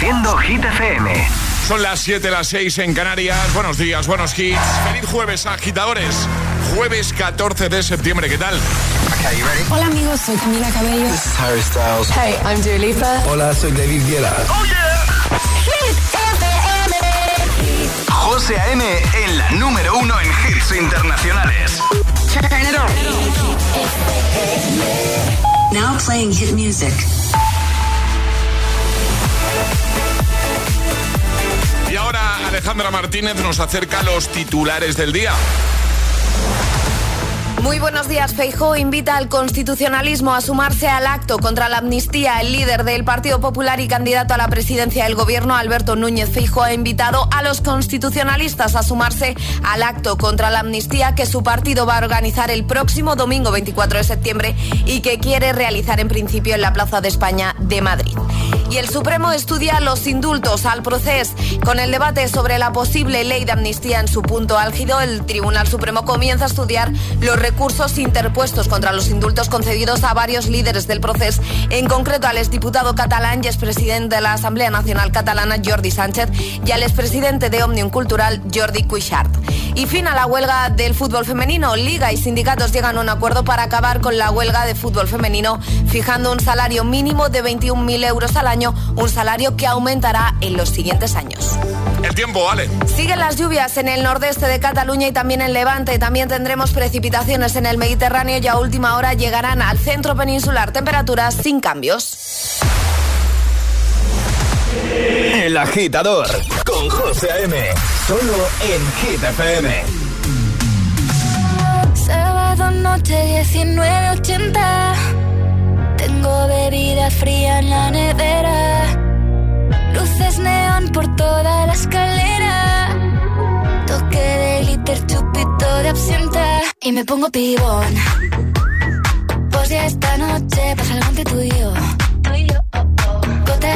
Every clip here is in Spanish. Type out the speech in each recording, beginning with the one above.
Reproduciendo Hit FM. Son las 7, las 6 en Canarias. Buenos días, buenos hits. Feliz jueves, agitadores. Jueves 14 de septiembre, ¿qué tal? Hola amigos, soy Camila Cabello. This is Harry Styles. Hey, I'm Dua Lipa. Hola, soy David Guetta. Oh yeah. Hit FM. José A.M. en la número uno en hits internacionales. Turn it on. Now playing hit music. Alejandra Martínez nos acerca los titulares del día. Muy buenos días. Feijó invita al constitucionalismo a sumarse al acto contra la amnistía. El líder del Partido Popular y candidato a la presidencia del gobierno, Alberto Núñez Feijó, ha invitado a los constitucionalistas a sumarse al acto contra la amnistía que su partido va a organizar el próximo domingo 24 de septiembre y que quiere realizar en principio en la Plaza de España de Madrid. Y el Supremo estudia los indultos al proceso. Con el debate sobre la posible ley de amnistía en su punto álgido, el Tribunal Supremo comienza a estudiar los recursos interpuestos contra los indultos concedidos a varios líderes del proceso, en concreto al exdiputado catalán y expresidente de la Asamblea Nacional Catalana, Jordi Sánchez, y al expresidente de Omnium Cultural, Jordi Cuixart. Y fin a la huelga del fútbol femenino. Liga y sindicatos llegan a un acuerdo para acabar con la huelga de fútbol femenino, fijando un salario mínimo de 21.000 euros al año, un salario que aumentará en los siguientes años. El tiempo, vale. Siguen las lluvias en el nordeste de Cataluña y también en Levante. También tendremos precipitaciones en el Mediterráneo y a última hora llegarán al centro peninsular. Temperaturas sin cambios. El agitador con José M. Solo en Hit FM. Sábado noche 1980. Tengo bebida fría en la nevera. Luces neón por toda la escalera. De absenta. Y me pongo pibón. Pues ya esta noche pasa algo entre tú y yo.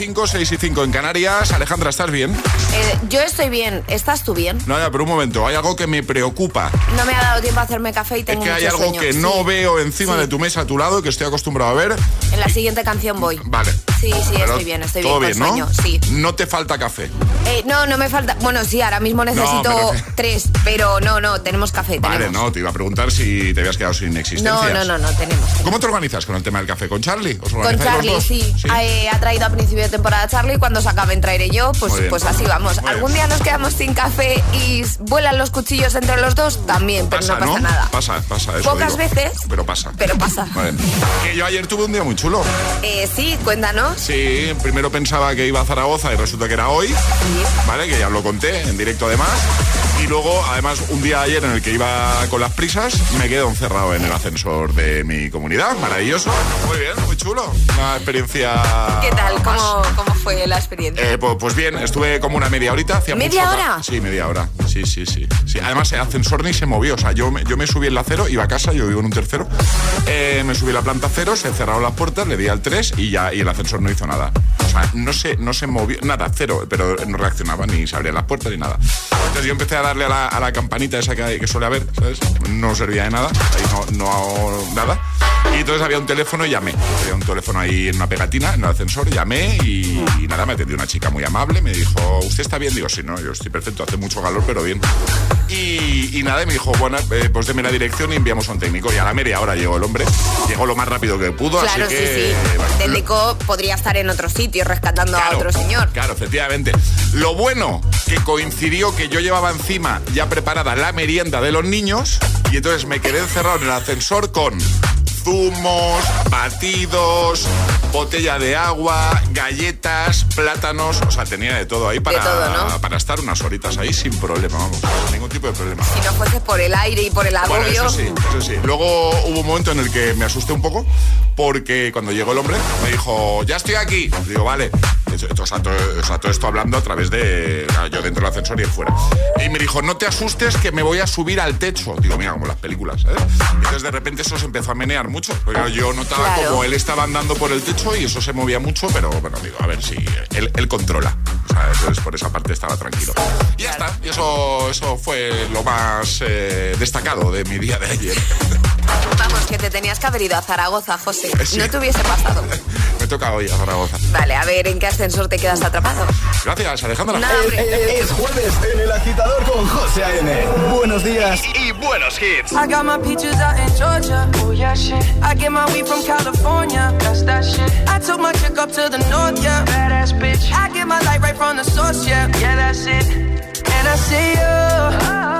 5, 6 y 5 en Canarias. Alejandra, ¿estás bien? Eh, yo estoy bien. ¿Estás tú bien? No, ya, pero un momento. Hay algo que me preocupa. No me ha dado tiempo a hacerme café y tengo Es que hay algo que no veo encima de tu mesa a tu lado que estoy acostumbrado a ver. En la siguiente canción voy. Vale. Sí, sí, estoy bien, estoy todo bien. bien, ¿no? Sí. No te falta café. Eh, no, no me falta. Bueno, sí, ahora mismo necesito tres, pero no, no, tenemos café. Vale, no, te iba a preguntar si te habías quedado sin existencia. No, no, no, no, tenemos. ¿Cómo te organizas con el tema del café? ¿Con Charlie? con Charlie, sí. Eh, ha, traído a principio de temporada Charlie, cuando se acaben traeré yo, pues, pues así vamos. Algún día nos quedamos sin café y vuelan los cuchillos entre los dos, también, pero no pasa nada. Pasa, pasa, eso Pocas veces. Pero pasa. Pero pasa. Que yo ayer tuve un día muy chulo. Eh, sí, cuéntanos. Sí, primero pensaba que iba a Zaragoza y resulta que era hoy. ¿Vale? Que ya lo conté en directo además. Y luego, además, un día ayer en el que iba con las prisas, me quedo encerrado en el ascensor de mi comunidad. Maravilloso. Muy bien, muy chulo. Una experiencia. ¿Qué tal? ¿Cómo, cómo fue la experiencia? Eh, pues, pues, bien, estuve como una media horita. ¿Media hora? Sí, media hora. Sí, sí, sí, sí. Además, el ascensor ni se movió. O sea, yo, yo me subí en la cero, iba a casa, yo vivo en un tercero. Eh, me subí a la planta cero, se cerraron las puertas, le di al 3 y ya y el ascensor no hizo nada. O sea, no se, no se movió, nada, cero, pero no reaccionaba, ni se abrían las puertas ni nada. Entonces yo empecé a darle a la, a la campanita esa que, que, suele haber, ¿sabes? No servía de nada, ahí no, no nada. Y entonces había un teléfono y llamé. Había un teléfono ahí en una pegatina, en el ascensor, llamé y, y nada, me atendió una chica muy amable, me dijo, ¿usted está bien? Digo, sí, no, yo estoy perfecto, hace mucho calor, pero bien. Y, y nada, me dijo, bueno, eh, pues deme la dirección y enviamos a un técnico. Y a la media hora llegó el hombre, llegó lo más rápido que pudo, claro, así que... Sí, sí. Bueno, técnico podría estar en otro sitio rescatando claro, a otro señor. Claro, efectivamente. Lo bueno que coincidió que yo llevaba encima ya preparada la merienda de los niños y entonces me quedé encerrado en el ascensor con zumos, batidos, botella de agua, galletas, plátanos, o sea, tenía de todo ahí para, todo, ¿no? para estar unas horitas ahí sin problema, vamos, sin ningún tipo de problema. Si no fuese por el aire y por el agobio. Bueno, eso sí, eso sí. Luego hubo un momento en el que me asusté un poco porque cuando llegó el hombre me dijo, ya estoy aquí. Digo, vale. O sea, todo, o sea, todo esto hablando a través de yo dentro del ascensor y él fuera. Y me dijo, no te asustes que me voy a subir al techo. Digo, mira, como las películas, ¿sabes? Y entonces de repente eso se empezó a menear mucho. Yo notaba claro. como él estaba andando por el techo y eso se movía mucho, pero bueno, digo, a ver si él, él controla. O sea, entonces por esa parte estaba tranquilo. Y ya está. Y eso, eso fue lo más eh, destacado de mi día de ayer. Que te tenías que haber ido a Zaragoza, José. Sí. No te hubiese pasado. Me toca hoy a Zaragoza. Vale, a ver en qué ascensor te quedas atrapado. Gracias, Alejandra. No, es, es, es, jueves en el agitador con José A.N. Buenos días y, y, buenos hits. I got my peaches out in Georgia. Oh yeah, shit. I get my weed from California. That's that shit. I took my chick up to the north, yeah. Badass bitch. I get my light right from the source, yeah. Yeah, that's it. And I see you.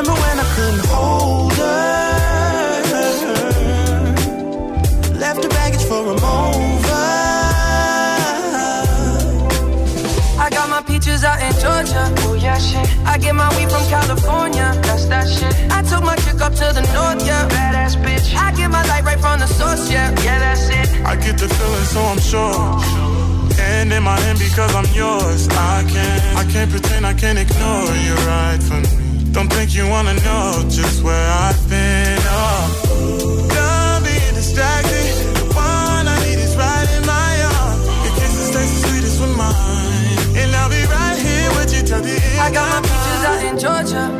Remember when I couldn't hold her? Left her baggage for a mover. I got my peaches out in Georgia. Oh yeah, shit. I get my weed from California. That's that shit. I took my chick up to the north, yeah. Badass bitch. I get my light right from the source, yeah. Yeah, that's it. I get the feeling, so I'm sure. And in my hand because I'm yours. I can't, I can't pretend, I can't ignore you right wanna know just where I've been. Oh, done being distracted. The one I need is right in my arms. Your kisses taste the sweetest with mine, and I'll be right here with you till the end. I got my peaches out in Georgia.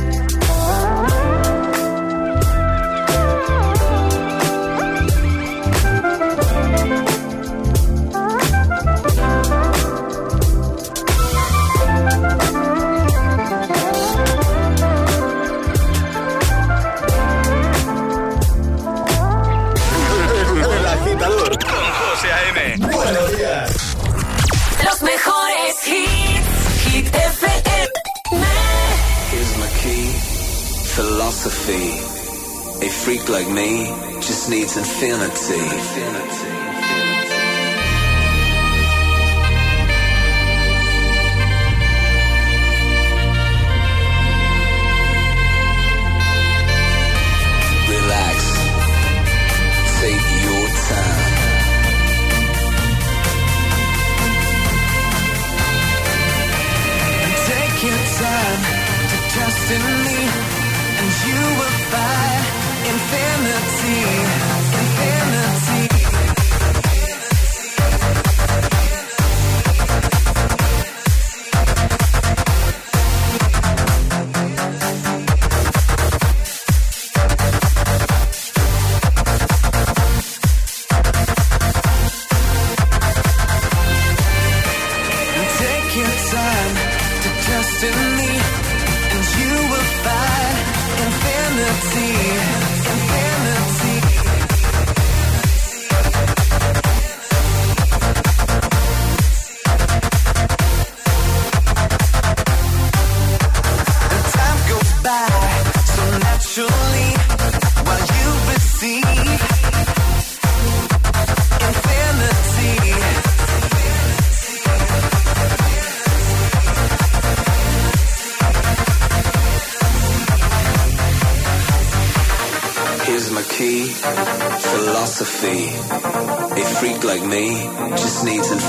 Philosophy. A freak like me just needs infinity. Relax, take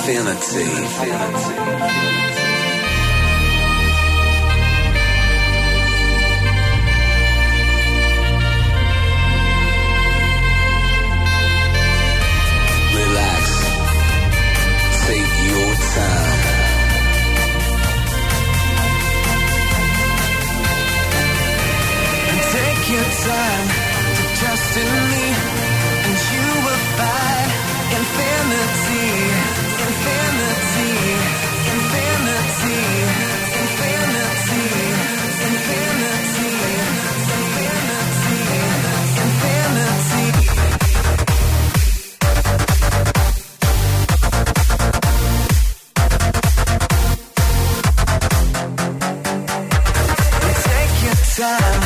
infinity. Time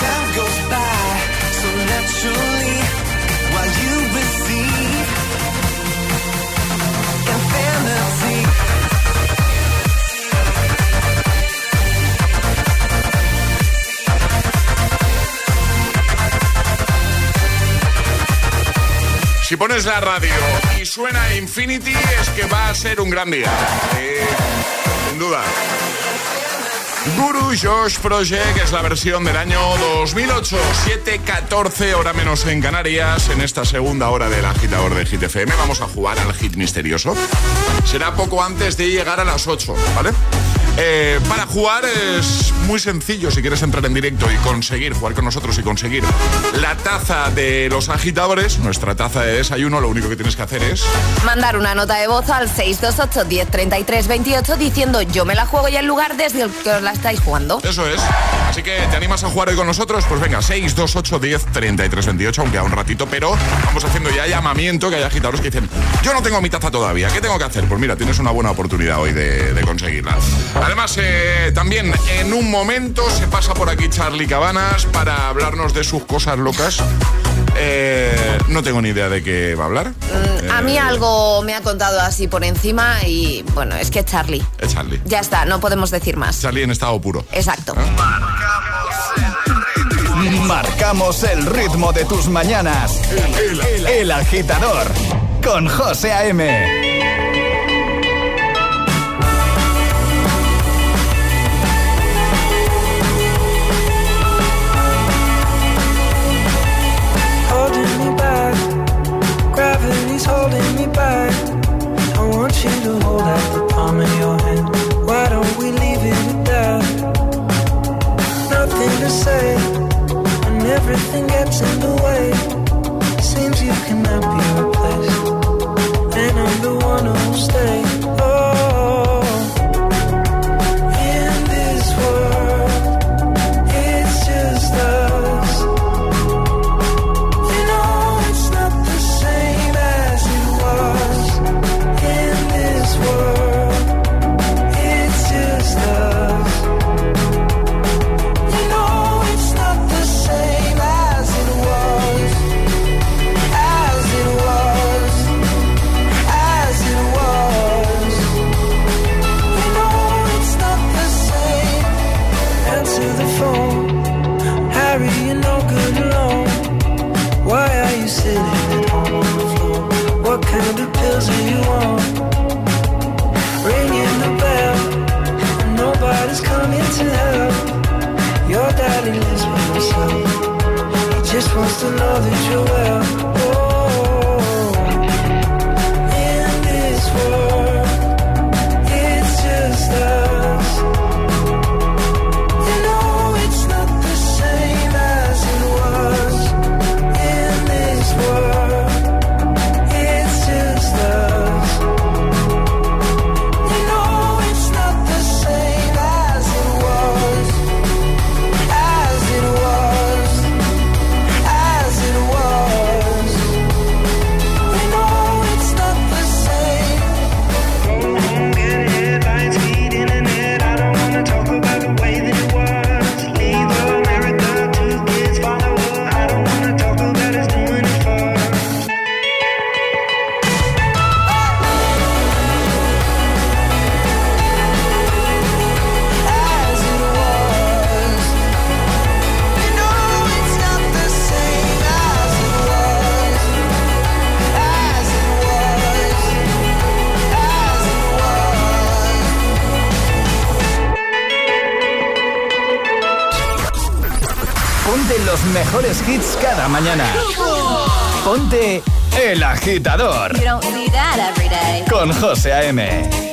time goes by so naturally while you receive. Si pones la radio suena Infinity, es que va a ser un gran día. Sin duda. Guru Josh Project es la versión del año 2008, 7.14 hora menos en Canarias. En esta segunda hora del agitador de Hit FM vamos a jugar al hit misterioso. Será poco antes de llegar a las 8, ¿vale? Eh, para jugar es muy sencillo si quieres entrar en directo y conseguir jugar con nosotros y conseguir la taza de los agitadores, nuestra taza de desayuno, lo único que tienes que hacer es Mandar una nota de voz al 628 1033 28 diciendo yo me la juego y el lugar desde el que os la estáis jugando. Eso es. Así que te animas a jugar hoy con nosotros, pues venga, 628 10 33 28, aunque a un ratito, pero vamos haciendo ya llamamiento que hay agitadores que dicen, yo no tengo mi taza todavía, ¿qué tengo que hacer? Pues mira, tienes una buena oportunidad hoy de, de conseguirla. Además, eh, también en un momento se pasa por aquí Charlie Cabanas para hablarnos de sus cosas locas. Eh, no tengo ni idea de qué va a hablar. Mm, a mí algo me ha contado así por encima y bueno, es que Charlie. Es Charlie. Ya está, no podemos decir más. Charlie en estado puro. Exacto. Marcamos el ritmo de tus mañanas. El, el- el agitador con José A.M. know that hits cada mañana. Ponte El Agitador You don't see that every day. con José A.M.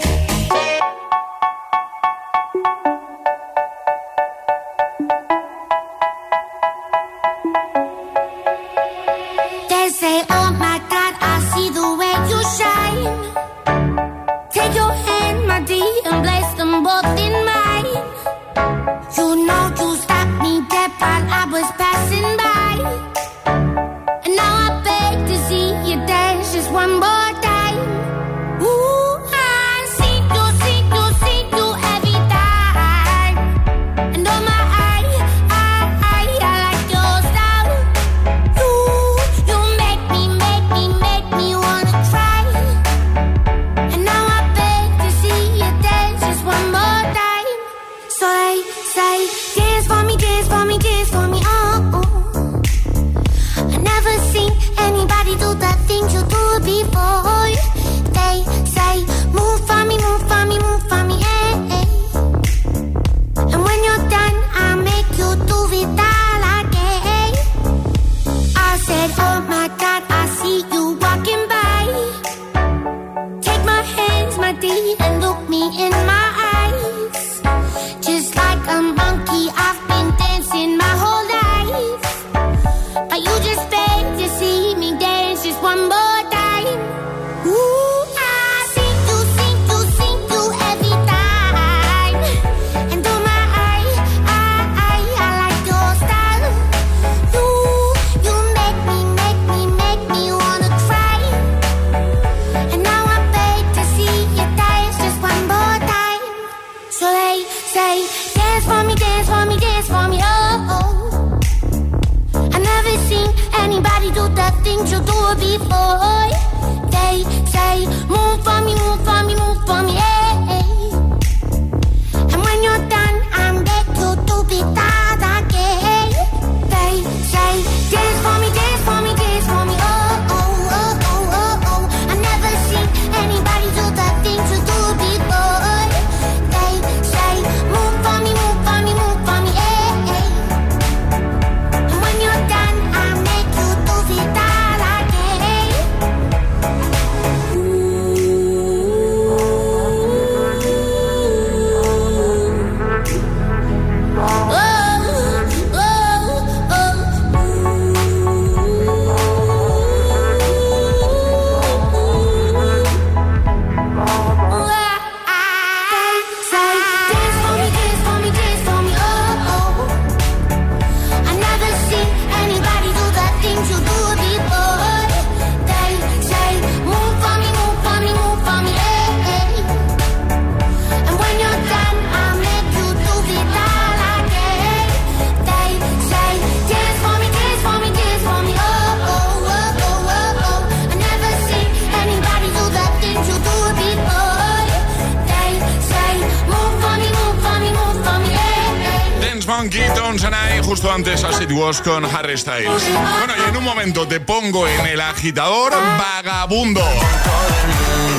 Monkey, Tones and I, justo antes As It Was con Harry Styles. Bueno, y en un momento te pongo en el agitador vagabundo.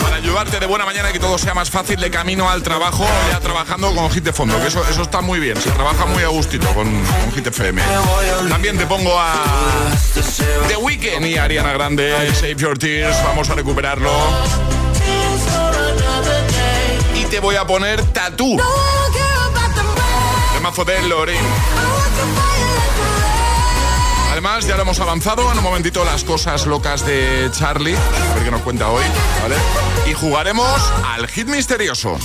Para ayudarte de buena mañana y que todo sea más fácil de camino al trabajo, ya trabajando con Hit de Fondo, que eso, eso está muy bien, se trabaja muy a gustito con, con Hit FM. También te pongo a The Weeknd y Ariana Grande, Save Your Tears, vamos a recuperarlo. Y te voy a poner Tatú, de Lorin. Además, ya lo hemos avanzado en un momentito las cosas locas de Charlie, a ver qué nos cuenta hoy, ¿vale? Y jugaremos al hit misterioso.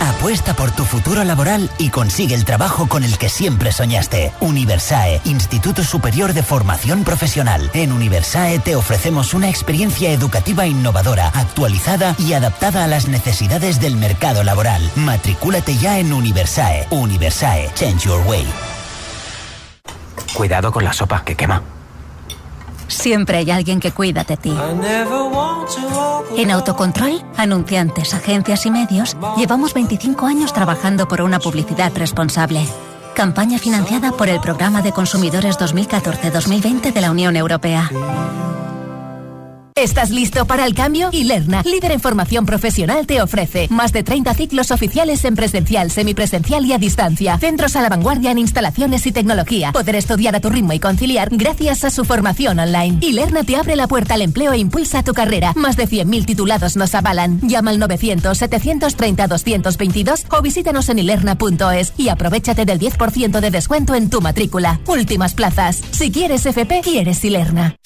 Apuesta por tu futuro laboral y consigue el trabajo con el que siempre soñaste. Universae, Instituto Superior de Formación Profesional. En Universae te ofrecemos una experiencia educativa innovadora, actualizada y adaptada a las necesidades del mercado laboral. Matricúlate ya en Universae. Universae, Change Your Way. Cuidado con la sopa que quema. Siempre hay alguien que cuida de ti. En Autocontrol, anunciantes, agencias y medios, llevamos 25 años trabajando por una publicidad responsable. Campaña financiada por el Programa de Consumidores 2014-2020 de la Unión Europea. ¿Estás listo para el cambio? Ilerna, líder en formación profesional, te ofrece más de 30 ciclos oficiales en presencial, semipresencial y a distancia. Centros a la vanguardia en instalaciones y tecnología. Poder estudiar a tu ritmo y conciliar gracias a su formación online. Ilerna te abre la puerta al empleo e impulsa tu carrera. Más de 100.000 titulados nos avalan. Llama al 900-730-222 o visítanos en ilerna.es y aprovechate del 10% de descuento en tu matrícula. Últimas plazas. Si quieres FP, quieres Ilerna.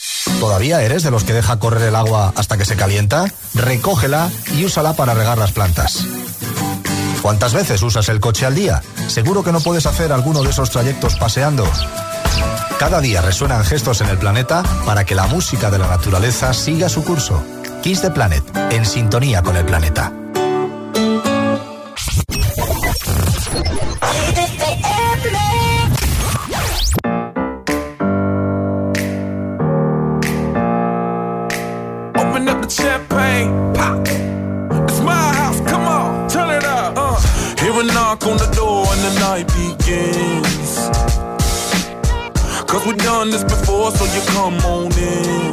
¿Todavía eres de los que deja correr el agua hasta que se calienta? Recógela y úsala para regar las plantas. ¿Cuántas veces usas el coche al día? Seguro que no puedes hacer alguno de esos trayectos paseando. Cada día resuenan gestos en el planeta para que la música de la naturaleza siga su curso. Kiss the Planet, en sintonía con el planeta. Come on in.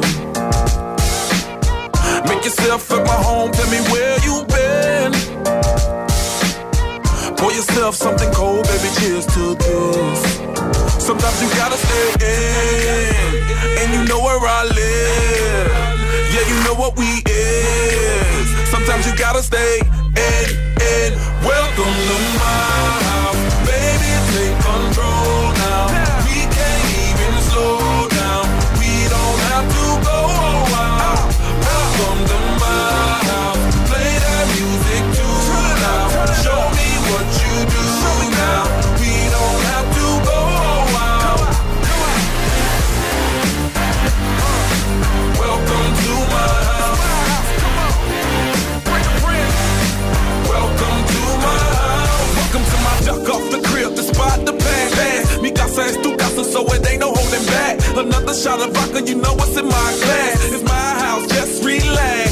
Make yourself at my home, tell me where you been. Pour yourself something cold, baby, cheers to this. Sometimes you gotta stay in, and you know where I live. Yeah, you know what we is. Sometimes you gotta stay Another shot of vodka, you know what's in my glass. It's my house, just relax.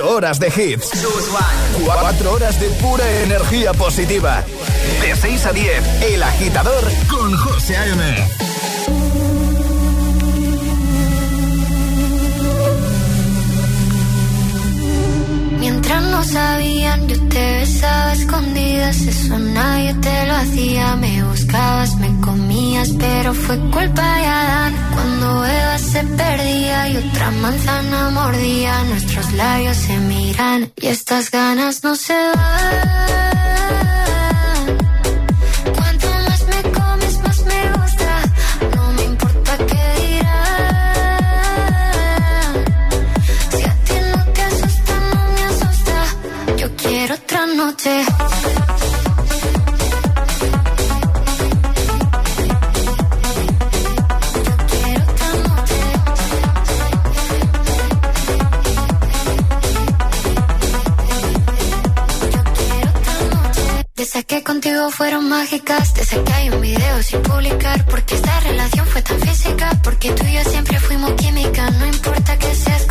Cuatro horas de hits. Cuatro horas de pura energía positiva. De 6 a 10, El Agitador con José A.M. Mientras no sabían, yo te besaba escondidas. Eso nadie te lo hacía, me me comías, pero fue culpa de Adán. Cuando Eva se perdía y otra manzana mordía, nuestros labios se miran y estas ganas no se van. Cuanto más me comes, más me gusta. No me importa qué dirás. Si a ti no te asusta, no me asusta. Yo quiero otra noche. fueron mágicas. Desde que hay un video sin publicar. Porque esta relación fue tan física. Porque tú y yo siempre fuimos química. No importa que seas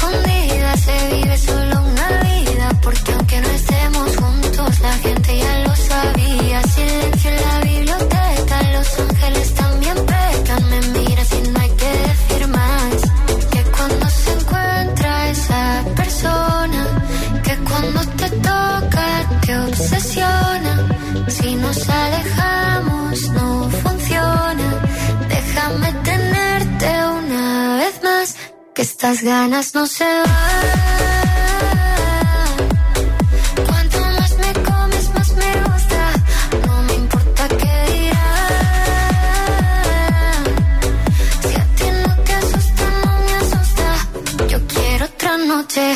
Estas ganas no se van. Cuanto más me comes, más me gusta. No me importa qué irás. Si a ti lo que asusta, no me asusta. Yo quiero otra noche.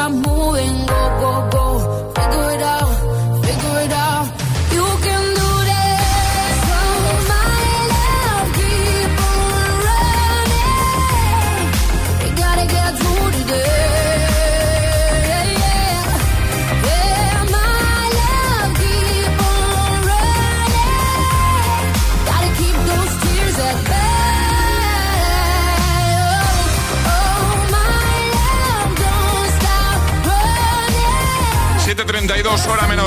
amor.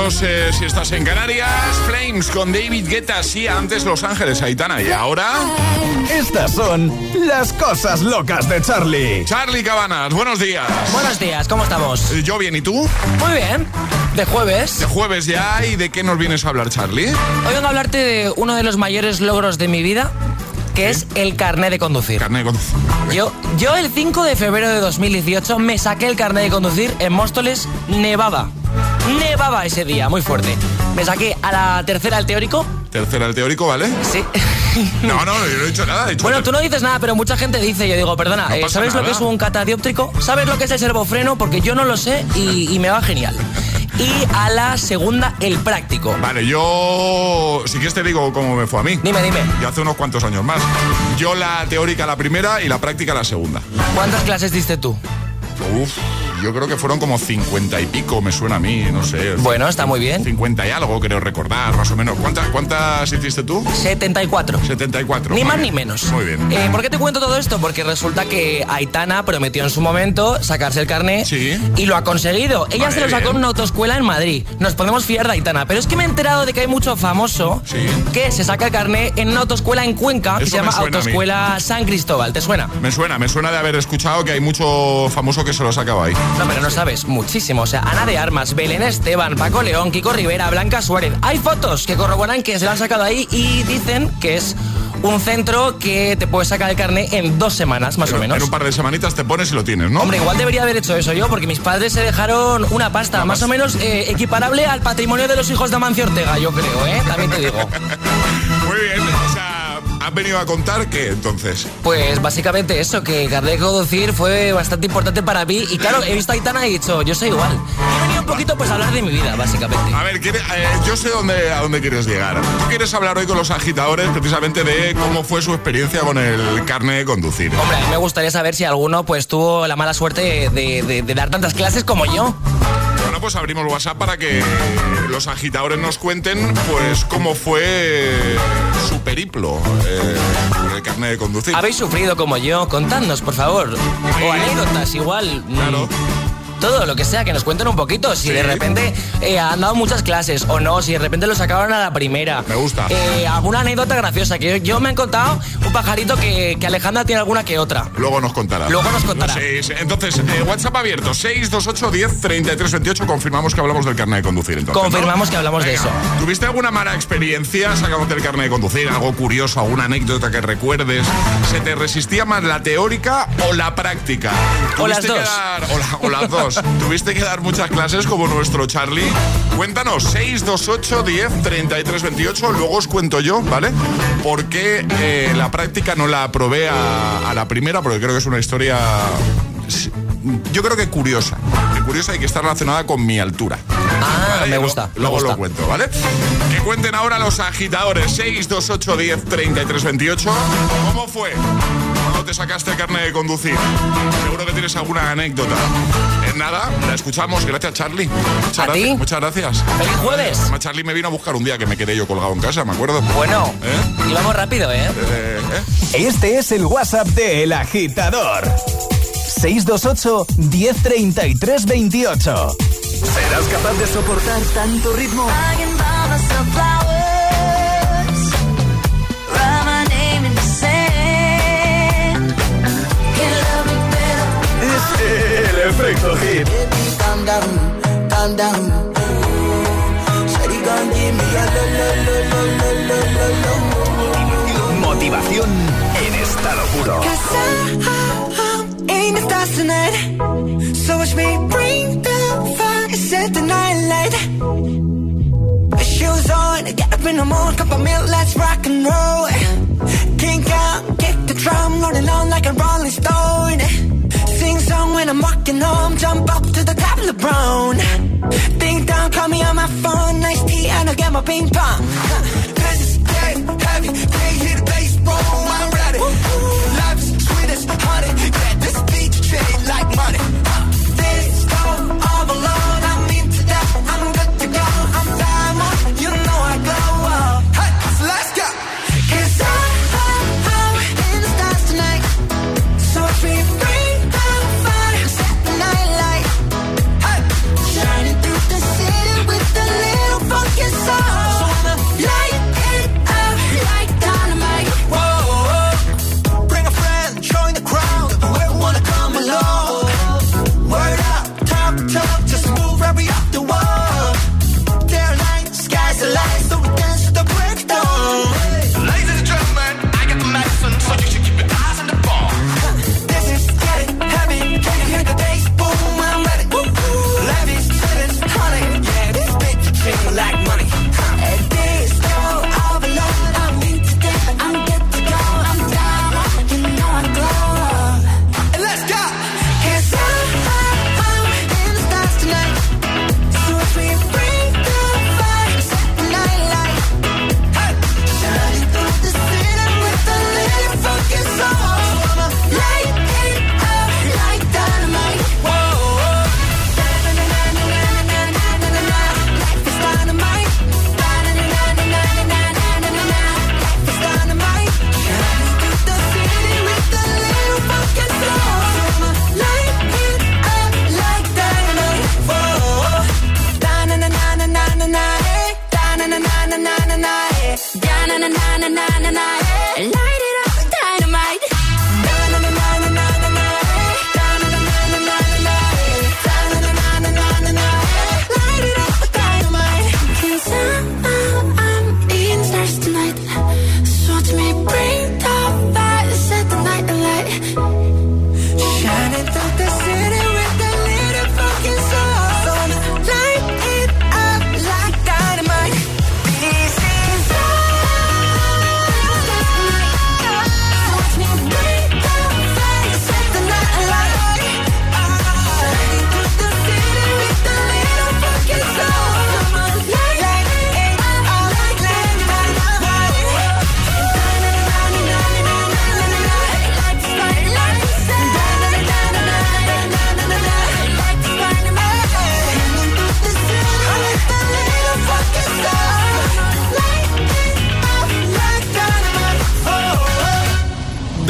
7.32 hora menos eh, si estás en Canarias. Flames con David Guetta, sí, antes Los Ángeles, Aitana. Y ahora... Estas son las cosas locas de Charlie. Charlie Cabanas, buenos días. Buenos días, ¿cómo estamos? Eh, Yo bien, ¿y tú? Muy bien. De jueves. De jueves ya, ¿y de qué nos vienes a hablar, Charlie? Hoy vengo a hablarte de uno de los mayores logros de mi vida, que es el carné de conducir. Carné de conducir. Yo, yo el 5 de febrero de 2018 me saqué el carné de conducir en Móstoles, nevaba. Nevaba ese día, muy fuerte. Me saqué a la tercera el teórico. Tercera el teórico, ¿vale? Sí. No, no, yo no he dicho nada. he dicho Bueno, tú no dices nada, pero mucha gente dice, yo digo, perdona, No eh, ¿sabes lo que es un catadióptrico? ¿Sabes lo que es el servofreno? Porque yo no lo sé y, y me va genial. Y a la segunda, el práctico. Vale, yo. Si quieres te digo cómo me fue a mí. Dime, dime. Yo hace unos cuantos años más. Yo la teórica la primera y la práctica la segunda. ¿Cuántas clases diste tú? Uf, yo creo que fueron como 50 y pico, me suena a mí, no sé. Bueno, está muy bien. 50 y algo, creo recordar, más o menos. ¿Cuántas, cuántas hiciste tú? 74. 74. Ni más ni menos. Muy bien. Eh, ¿Por qué te cuento todo esto? Porque resulta que Aitana prometió en su momento sacarse el carnet y lo ha conseguido. Ella Vale, se lo sacó bien. en una autoescuela en Madrid. Nos podemos fiar de Aitana. Pero es que me he enterado de que hay mucho famoso que se saca el carnet en una autoescuela en Cuenca que se llama. Autoescuela San Cristóbal. ¿Te suena? Me suena, me suena de haber escuchado que hay mucho famoso que se lo sacaba ahí. No, pero no sabes, muchísimo. O sea, Ana de Armas, Belén Esteban, Paco León, Kiko Rivera, Blanca Suárez. Hay fotos que corroboran que se lo han sacado ahí y dicen que es un centro que te puede sacar el carnet en dos semanas, más o menos. En un par de semanitas te pones y lo tienes, ¿no? Hombre, igual debería haber hecho eso yo, porque mis padres se dejaron una pasta, más o menos eh, equiparable al patrimonio de los hijos de Amancio Ortega, yo creo, ¿eh? También te digo. has venido a contar que entonces. Pues básicamente eso, que el carnet de conducir fue bastante importante para mí. Y claro, he visto a Aitana y he dicho, yo soy igual. He venido un poquito pues a hablar de mi vida, básicamente. A ver, eh, yo sé dónde, a dónde quieres llegar. Tú quieres hablar hoy con los agitadores precisamente de cómo fue su experiencia con el carnet de conducir. Hombre, a mí me gustaría saber si alguno pues tuvo la mala suerte de, de- de dar tantas clases como yo. Pues abrimos WhatsApp para que los agitadores nos cuenten pues cómo fue su periplo eh, el carnet de conducir. ¿Habéis sufrido como yo? Contadnos, por favor. O anécdotas, igual. Claro. Todo lo que sea, que nos cuenten un poquito. Si de repente eh, han dado muchas clases o no, si de repente lo sacaron a la primera. Me gusta. Eh, alguna anécdota graciosa. Que yo, yo me han contado un pajarito que, que Alejandra tiene alguna que otra. Luego nos contará. Luego nos contará. Sí, sí. Entonces, eh, WhatsApp abierto, 628 10 33 28. Confirmamos que hablamos del carnet de conducir. Entonces, ¿no? Confirmamos que hablamos de eso. ¿Tuviste alguna mala experiencia sacándote el carnet de conducir? ¿Algo curioso? ¿Alguna anécdota que recuerdes? ¿Se te resistía más la teórica o la práctica? O las ¿Tuviste que dos. dar- o, la- o las dos. ¿Tuviste que dar muchas clases como nuestro Charlie? Cuéntanos, 628 10 33 28. Luego os cuento yo, ¿vale? ¿Por qué eh, la práctica no la aprobé a, a la primera? Porque creo que es una historia... Yo creo que curiosa. Que curiosa y que está relacionada con mi altura. Ah, me gusta. me Luego gusta. lo cuento, ¿vale? Que cuenten ahora los agitadores 628 10 33 28. ¿Cómo fue te sacaste el carnet de conducir? Seguro que tienes alguna anécdota. En nada, la escuchamos. Gracias, Charlie. Muchas ¿A gracias. ti? Muchas gracias. ¡Feliz jueves! Además, Charlie me vino a buscar un día que me quedé yo colgado en casa, me acuerdo. Bueno, ¿Eh? íbamos rápido, ¿eh? Eh, ¿eh? Este es el WhatsApp de El Agitador. 628 1033 28. ¿Serás capaz de soportar tanto ritmo? Efecto hit. Calm down, calm down. Shawty gon' give me a lo, lo, lo, lo, lo, lo, lo, lo. Motivación en estado puro. Ain't the stars tonight. So watch me bring the fire, set the night light. Shoes on, get up in the morning, cup of milk, let's rock and roll. Kink out, kick the drum, rolling on like a rolling stone. song when I'm walking home. Jump up to the top of the LeBron. Ding dong, call me on my phone. Nice tea, and I'll get my ping pong. Huh. heavy, it's dead heavy. Can't.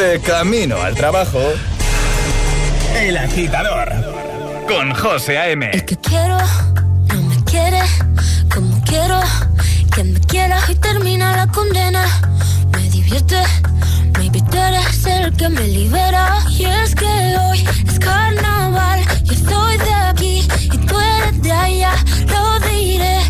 de camino al trabajo. El agitador con José A.M. El que quiero no me quiere como quiero que me quieras y termina la condena. Me divierte, me maybe tú eres el que me libera. Y es que hoy es carnaval, yo soy de aquí y tú eres de allá. Lo diré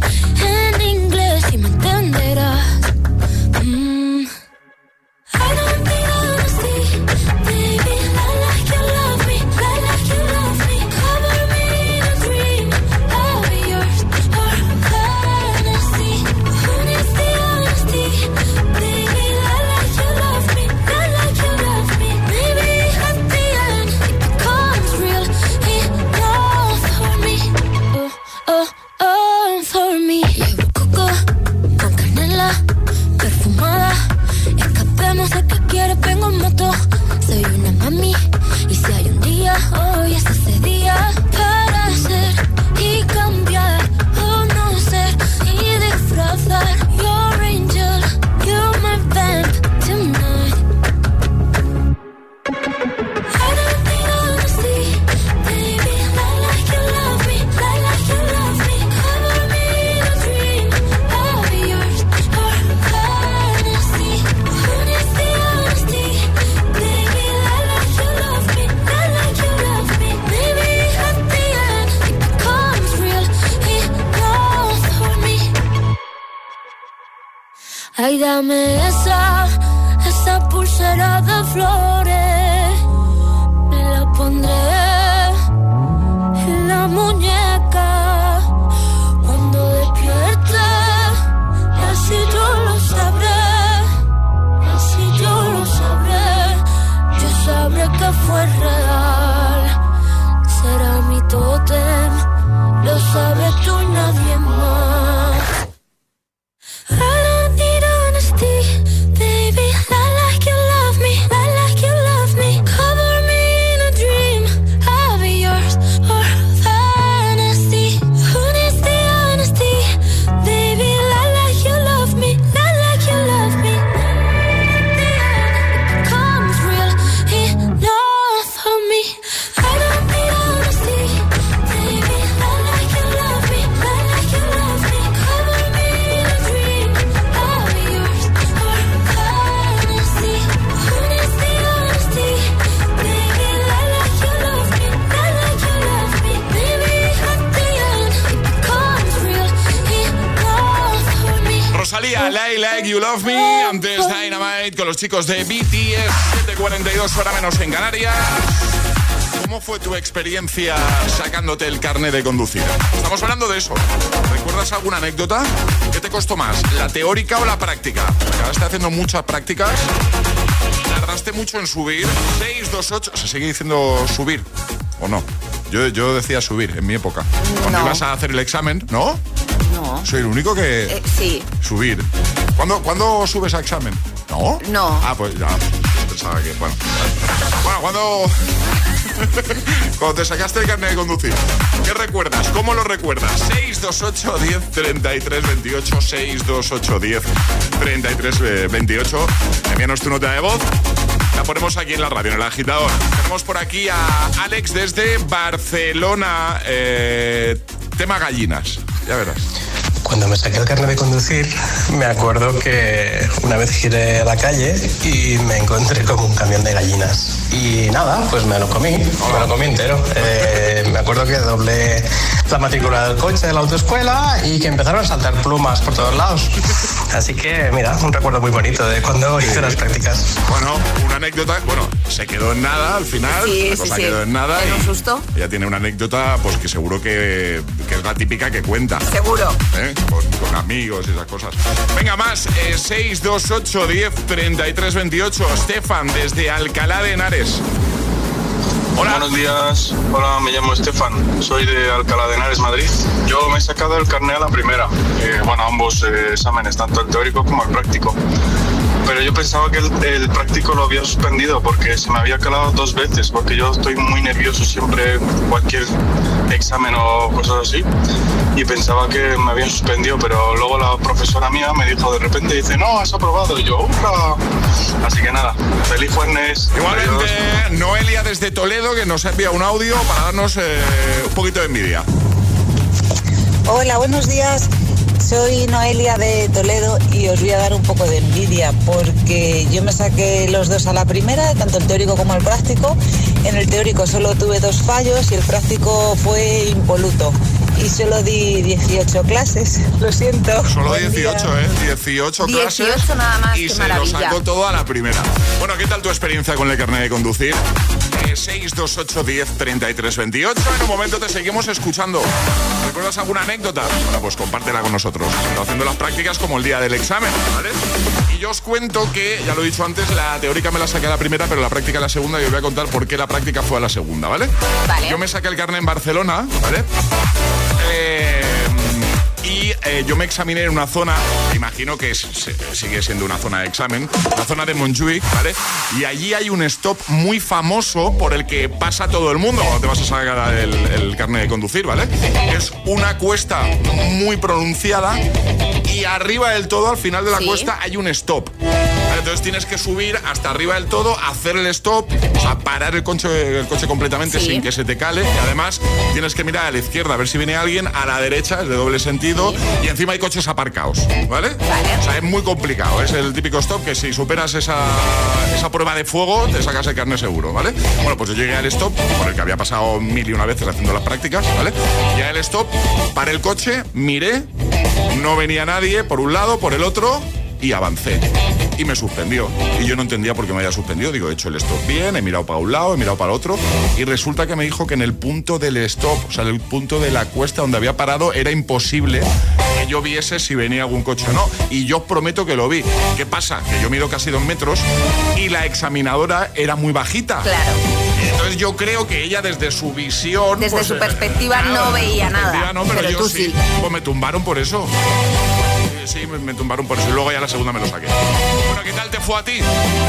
Olvídame esa, esa pulsera de flor. Chicos de BTS. 7.42 hora menos en Canarias. ¿Cómo fue tu experiencia sacándote el carnet de conducir? Estamos hablando de eso. ¿Recuerdas alguna anécdota? ¿Qué te costó más, la teórica o la práctica? Acabaste haciendo muchas prácticas. Tardaste mucho en subir. 628. ¿Se sigue diciendo subir o no? Yo, yo decía subir en mi época. Cuando No. ibas a hacer el examen, ¿no? No. Soy el único que. Eh, sí. Subir. ¿Cuándo, ¿Cuándo subes a examen? ¿No? No. Ah, pues ya. Pensaba que. Bueno. Bueno, cuando. cuando te sacaste el carnet de conducir. ¿Qué recuerdas? ¿Cómo lo recuerdas? 628 10 33 28. 628 10 33 eh, 28. Envíanos tu nota de voz. La ponemos aquí en la radio, en el agitador. Tenemos por aquí a Alex desde Barcelona. Eh, tema gallinas. Ya verás. Cuando me saqué el carnet de conducir, me acuerdo que una vez giré a la calle y me encontré como un camión de gallinas. Y nada, pues me lo comí, me lo comí entero. Eh, me acuerdo que doblé la matrícula del coche de la autoescuela y que empezaron a saltar plumas por todos lados. Así que, mira, un recuerdo muy bonito de cuando hice las prácticas. Bueno, una anécdota, bueno, se quedó en nada al final, Sí, la sí, cosa sí. quedó en nada y un susto. ella tiene una anécdota pues que seguro que, que es la típica que cuenta. Seguro. ¿eh? Con, con amigos y esas cosas. Venga, más, eh, 628 10 33 28. Stefan, desde Alcalá de Henares. Hola. Buenos días. Hola, me llamo Estefan. Soy de Alcalá de Henares, Madrid. Yo me he sacado el carnet a la primera. Eh, bueno, ambos eh, exámenes, tanto el teórico como el práctico. Pero yo pensaba que el, el práctico lo había suspendido porque se me había calado dos veces, porque yo estoy muy nervioso siempre cualquier examen o cosas así. Y pensaba que me habían suspendido, pero luego la profesora mía me dijo de repente, dice, no, has aprobado. Y yo, ¡hurra! Así que nada, feliz jueves. Igualmente, Noelia desde Toledo, que nos ha enviado un audio para darnos eh, un poquito de envidia. Hola, buenos días. Soy Noelia de Toledo y os voy a dar un poco de envidia porque yo me saqué los dos a la primera, tanto el teórico como el práctico. En el teórico solo tuve dos fallos y el práctico fue impoluto. Y solo di 18 clases, lo siento. Solo Buen día. 18, ¿eh? 18 clases. 18 nada más, Y qué se maravilla. lo sacó todo a la primera. Bueno, ¿qué tal tu experiencia con el carnet de conducir? Eh, 628 10 33 28. En un momento te seguimos escuchando. ¿Recuerdas alguna anécdota? Bueno, pues compártela con nosotros. Haciendo las prácticas como el día del examen, ¿vale? Y yo os cuento que, ya lo he dicho antes, la teórica me la saqué a la primera, pero la práctica a la segunda. Y os voy a contar por qué la práctica fue a la segunda, ¿vale? Vale. Yo me saqué el carnet en Barcelona, ¿vale? Eh, yo me examiné en una zona, imagino que es- sigue siendo una zona de examen, la zona de Montjuic, ¿vale? Y allí hay un stop muy famoso por el que pasa todo el mundo cuando te vas a sacar el, el carnet de conducir, ¿vale? Es una cuesta muy pronunciada y arriba del todo, al final de la Sí. cuesta, hay un stop. Entonces tienes que subir hasta arriba del todo, hacer el stop, o sea, parar el coche, el coche completamente Sí. sin que se te cale. Y además tienes que mirar a la izquierda a ver si viene alguien, a la derecha es de doble sentido y encima hay coches aparcados, ¿vale? O sea, es muy complicado. Es el típico stop que si superas esa, esa prueba de fuego te sacas el carnet seguro, ¿vale? Bueno, pues yo llegué al stop, por el que había pasado mil y una veces haciendo las prácticas, ¿vale? Llegué al stop, paré el coche, miré, no venía nadie por un lado, por el otro y avancé. Y me suspendió. Y yo no entendía por qué me había suspendido. Digo, he hecho el stop bien, he mirado para un lado, he mirado para otro. Y resulta que me dijo que en el punto del stop, o sea, en el punto de la cuesta donde había parado, era imposible que yo viese si venía algún coche o no. Y yo os prometo que lo vi. ¿Qué pasa? Que yo mido casi dos metros y la examinadora era muy bajita. Claro. Entonces yo creo que ella desde su visión... Desde pues, su eh, perspectiva no veía nada, no, pero, pero yo tú sí. sí. Pues me tumbaron por eso. Sí, sí, me, me tumbaron por eso. Y luego ya la segunda me lo saqué. Bueno, ¿qué tal te fue a ti?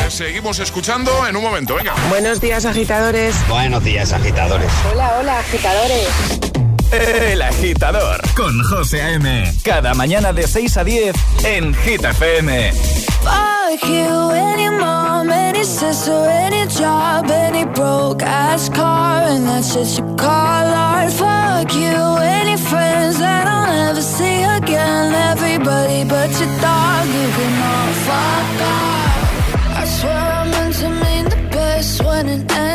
Te seguimos escuchando en un momento, venga. Buenos días, agitadores. Buenos días, agitadores. Hola, hola, agitadores. El agitador con José A.M. Cada mañana de 6 a 10 en Hit FM. Fuck you, any mom, any sister, any job, any broke ass car, and that's shit you call art. Fuck you, any friends that I'll never see again. Everybody but your dog, you can all fuck off. I swear I meant to mean the best when it ended.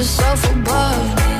yourself above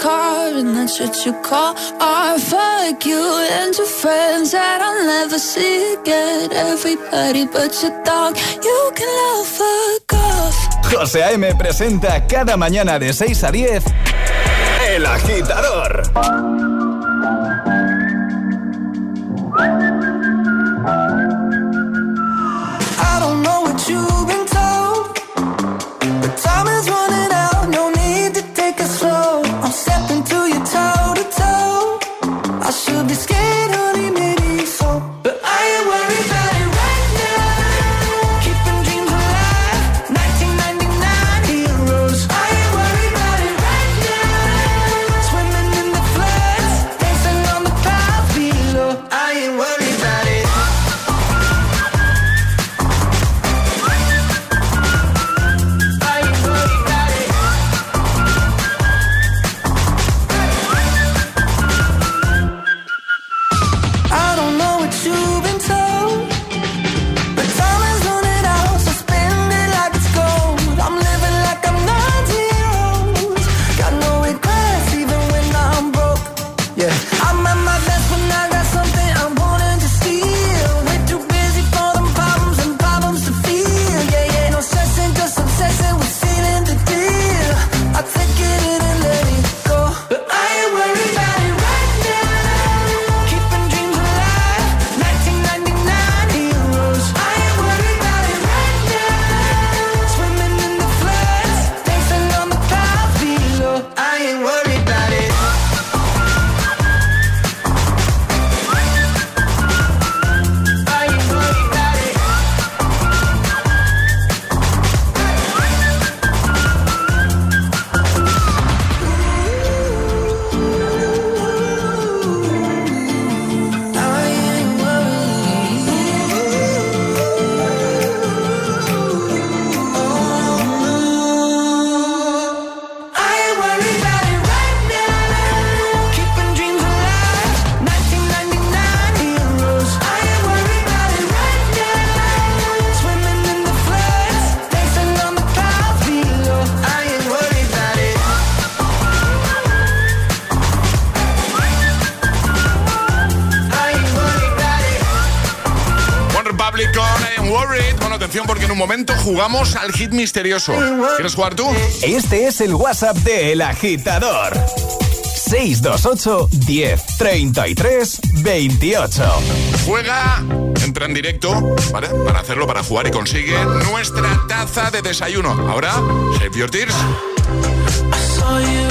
card, and that's what you call art. Fuck you and your friends that I'll never see again. Everybody but your dog, you can love fuck off. José A.M. presenta cada mañana de 6 a 10 El Agitador Jugamos al hit misterioso. ¿Quieres jugar tú? Este es el WhatsApp de El Agitador. 628 10 33 28. Juega, entra en directo para hacerlo, para jugar y consigue nuestra taza de desayuno. Ahora, save your tears. I saw you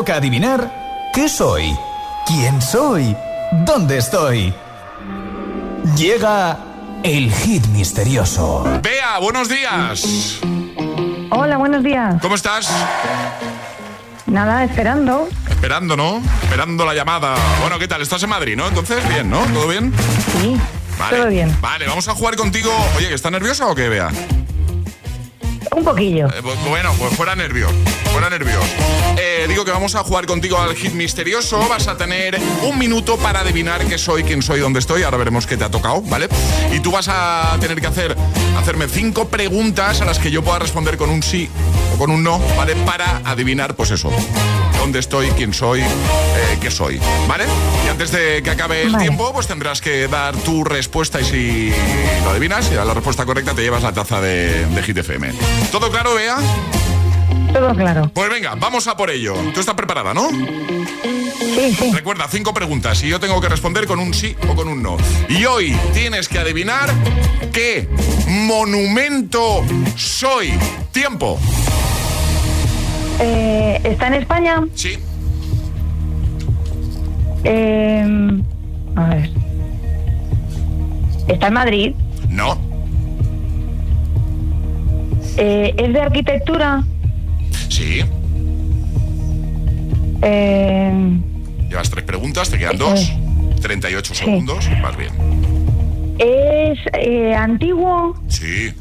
Toca adivinar qué soy, quién soy, dónde estoy. Llega el hit misterioso. Bea, buenos días. Hola, buenos días. ¿Cómo estás? Nada, esperando. Esperando, ¿no? Esperando la llamada. Bueno, ¿qué tal? ¿Estás en Madrid, no? Entonces, bien, ¿no? ¿Todo bien? Sí, Vale. todo bien. Vale, vamos a jugar contigo. Oye, ¿que ¿estás nerviosa o qué, Bea? Un poquillo. Eh, bu- bueno, pues fuera nervios. Fuera nervios. Eh, digo que vamos a jugar contigo al hit misterioso. Vas a tener un minuto para adivinar qué soy, quién soy, dónde estoy. Ahora veremos qué te ha tocado, ¿vale? Y tú vas a tener que hacer, hacerme cinco preguntas a las que yo pueda responder con un sí o con un no, ¿vale? Para adivinar, pues eso. Dónde estoy, quién soy, eh, qué soy, ¿vale? Y antes de que acabe el Vale. tiempo, pues tendrás que dar tu respuesta y si lo adivinas, si das la respuesta correcta, te llevas la taza de, de Hit FM. ¿Todo claro, Bea? Todo claro. Pues venga, vamos a por ello. ¿Tú estás preparada, no? Sí, sí. Recuerda, cinco preguntas y yo tengo que responder con un sí o con un no. Y hoy tienes que adivinar qué monumento soy. Tiempo. Eh, ¿Está en España? Sí. Eh, a ver. ¿Está en Madrid? No. Eh, ¿Es de arquitectura? Sí. Eh, Llevas tres preguntas, te quedan dos. 38 segundos. Vas bien. ¿Es eh, antiguo? Sí.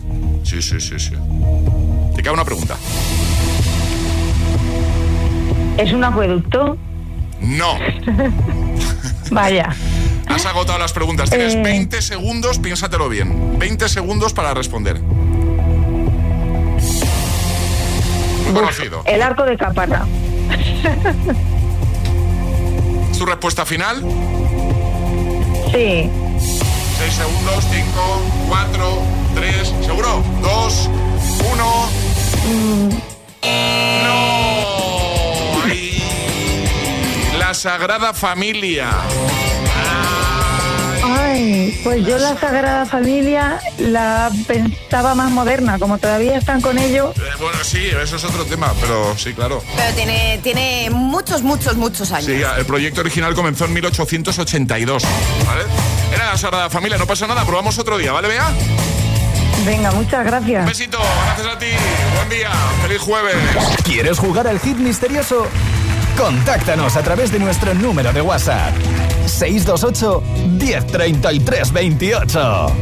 Sí, sí, sí, sí. Te queda una pregunta. ¿Es un acueducto? No. Vaya. Has agotado las preguntas. Tienes Eh. 20 segundos, piénsatelo bien. 20 segundos para responder. Muy conocido. El arco de Caparra. ¿Es tu respuesta final? Sí. 6 segundos, 5, 4, 3, ¿seguro? 2, 1. ¡No! La Sagrada Familia. Ay. Ay, pues yo la Sagrada Familia la pensaba más moderna, como todavía están con ello. Eh, bueno, sí, eso es otro tema, pero sí, claro. Pero tiene, tiene muchos, muchos, muchos años. Sí, el proyecto original comenzó en 1882, ¿vale? Era la Sagrada Familia, no pasa nada, probamos otro día, ¿vale, Bea? Venga, muchas gracias. Un besito, gracias a ti, buen día, feliz jueves. ¿Quieres jugar al hit misterioso? Contáctanos a través de nuestro número de WhatsApp. 628 1033 28.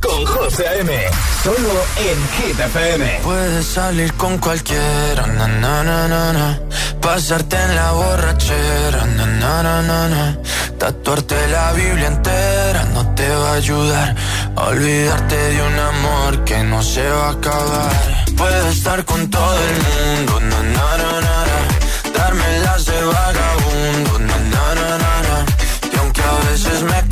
Con José A.M. Solo en Hit FM. Puedes salir con cualquiera, na, pasarte en la borrachera, na, tatuarte la Biblia entera no te va a ayudar a olvidarte de un amor que no se va a acabar. Puedes estar con todo el mundo, darme las de vagabundo, y aunque a veces me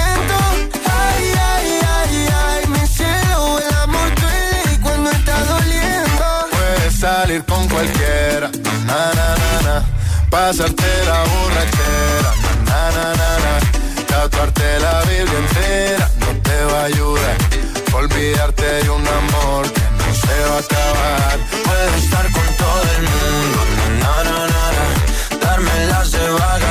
Salir con cualquiera, na, na, na, na. pasarte la borrachera, na, na, na, na. tatuarte la Biblia entera no te va a ayudar. Olvidarte de un amor que no se va a acabar. Puedes estar con todo el mundo, na, na, na, na. darme las de vagabundo,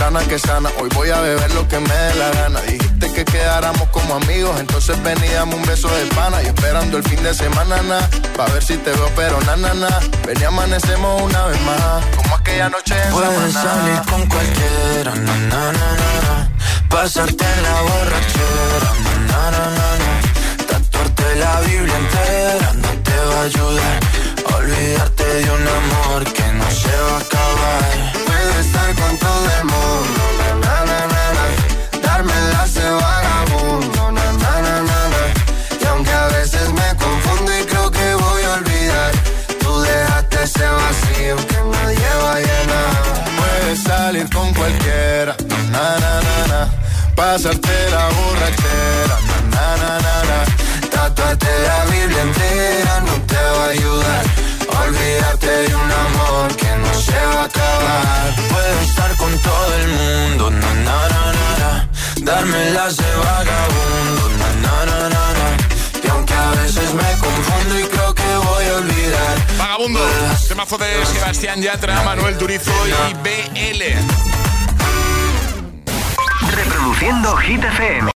sana que sana, hoy voy a beber lo que me dé la gana. Dijiste que quedáramos como amigos, entonces ven y dame un beso de pana. Y esperando el fin de semana, na, pa' ver si te veo, pero na, na, na. Ven y amanecemos una vez más, como aquella noche en Puedes salir con cualquiera, na, na, na, na, na. Pasarte en la borrachera, na, na, na, na. Tatuarte la Biblia entera no te va a ayudar. Olvidarte de un amor que no se a acabar. Puedo estar con todo el mundo, na, na, na, na darme las vagabundo, na, na, na, na, Y aunque a veces me confundo y creo que voy a olvidar, tú dejaste ese vacío que nadie lleva a llenar. Puedes salir con cualquiera, na, na, na, na, pasarte la borrachera, na, na, na, na, na. Tatuarte la Biblia entera no te va a ayudar Olvídate de un amor que no se va a acabar. Puedo estar con todo el mundo, na, na, na, na, na. Darme las de vagabundo, na, na, na, na, na. Y aunque a veces me confundo y creo que voy a olvidar. Vagabundo, temazo de Sebastián Yatra, Manuel Turizo y BL. Reproduciendo Hit FM.